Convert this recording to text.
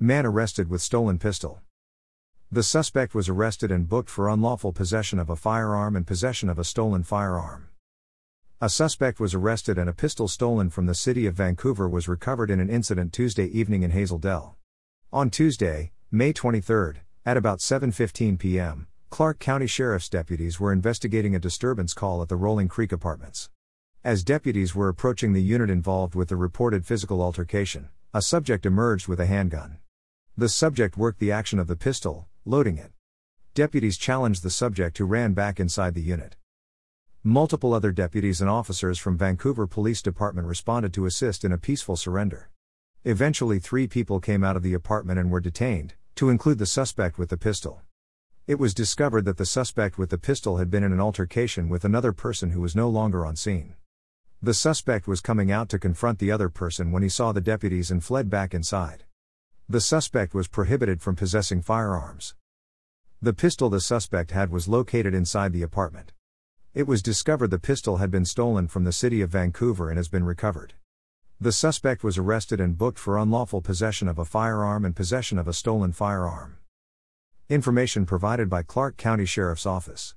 Man arrested with stolen pistol. The suspect was arrested and booked for unlawful possession of a firearm and possession of a stolen firearm. A suspect was arrested and a pistol stolen from the city of Vancouver was recovered in an incident Tuesday evening in Hazel Dell. On Tuesday, May 23, at about 7:15 p.m., Clark County Sheriff's deputies were investigating a disturbance call at the Rolling Creek Apartments. As deputies were approaching the unit involved with the reported physical altercation, a subject emerged with a handgun. The subject worked the action of the pistol, loading it. Deputies challenged the subject who ran back inside the unit. Multiple other deputies and officers from Vancouver Police Department responded to assist in a peaceful surrender. Eventually, three people came out of the apartment and were detained, to include the suspect with the pistol. It was discovered that the suspect with the pistol had been in an altercation with another person who was no longer on scene. The suspect was coming out to confront the other person when he saw the deputies and fled back inside. The suspect was prohibited from possessing firearms. The pistol the suspect had was located inside the apartment. It was discovered the pistol had been stolen from the city of Vancouver and has been recovered. The suspect was arrested and booked for unlawful possession of a firearm and possession of a stolen firearm. Information provided by Clark County Sheriff's Office.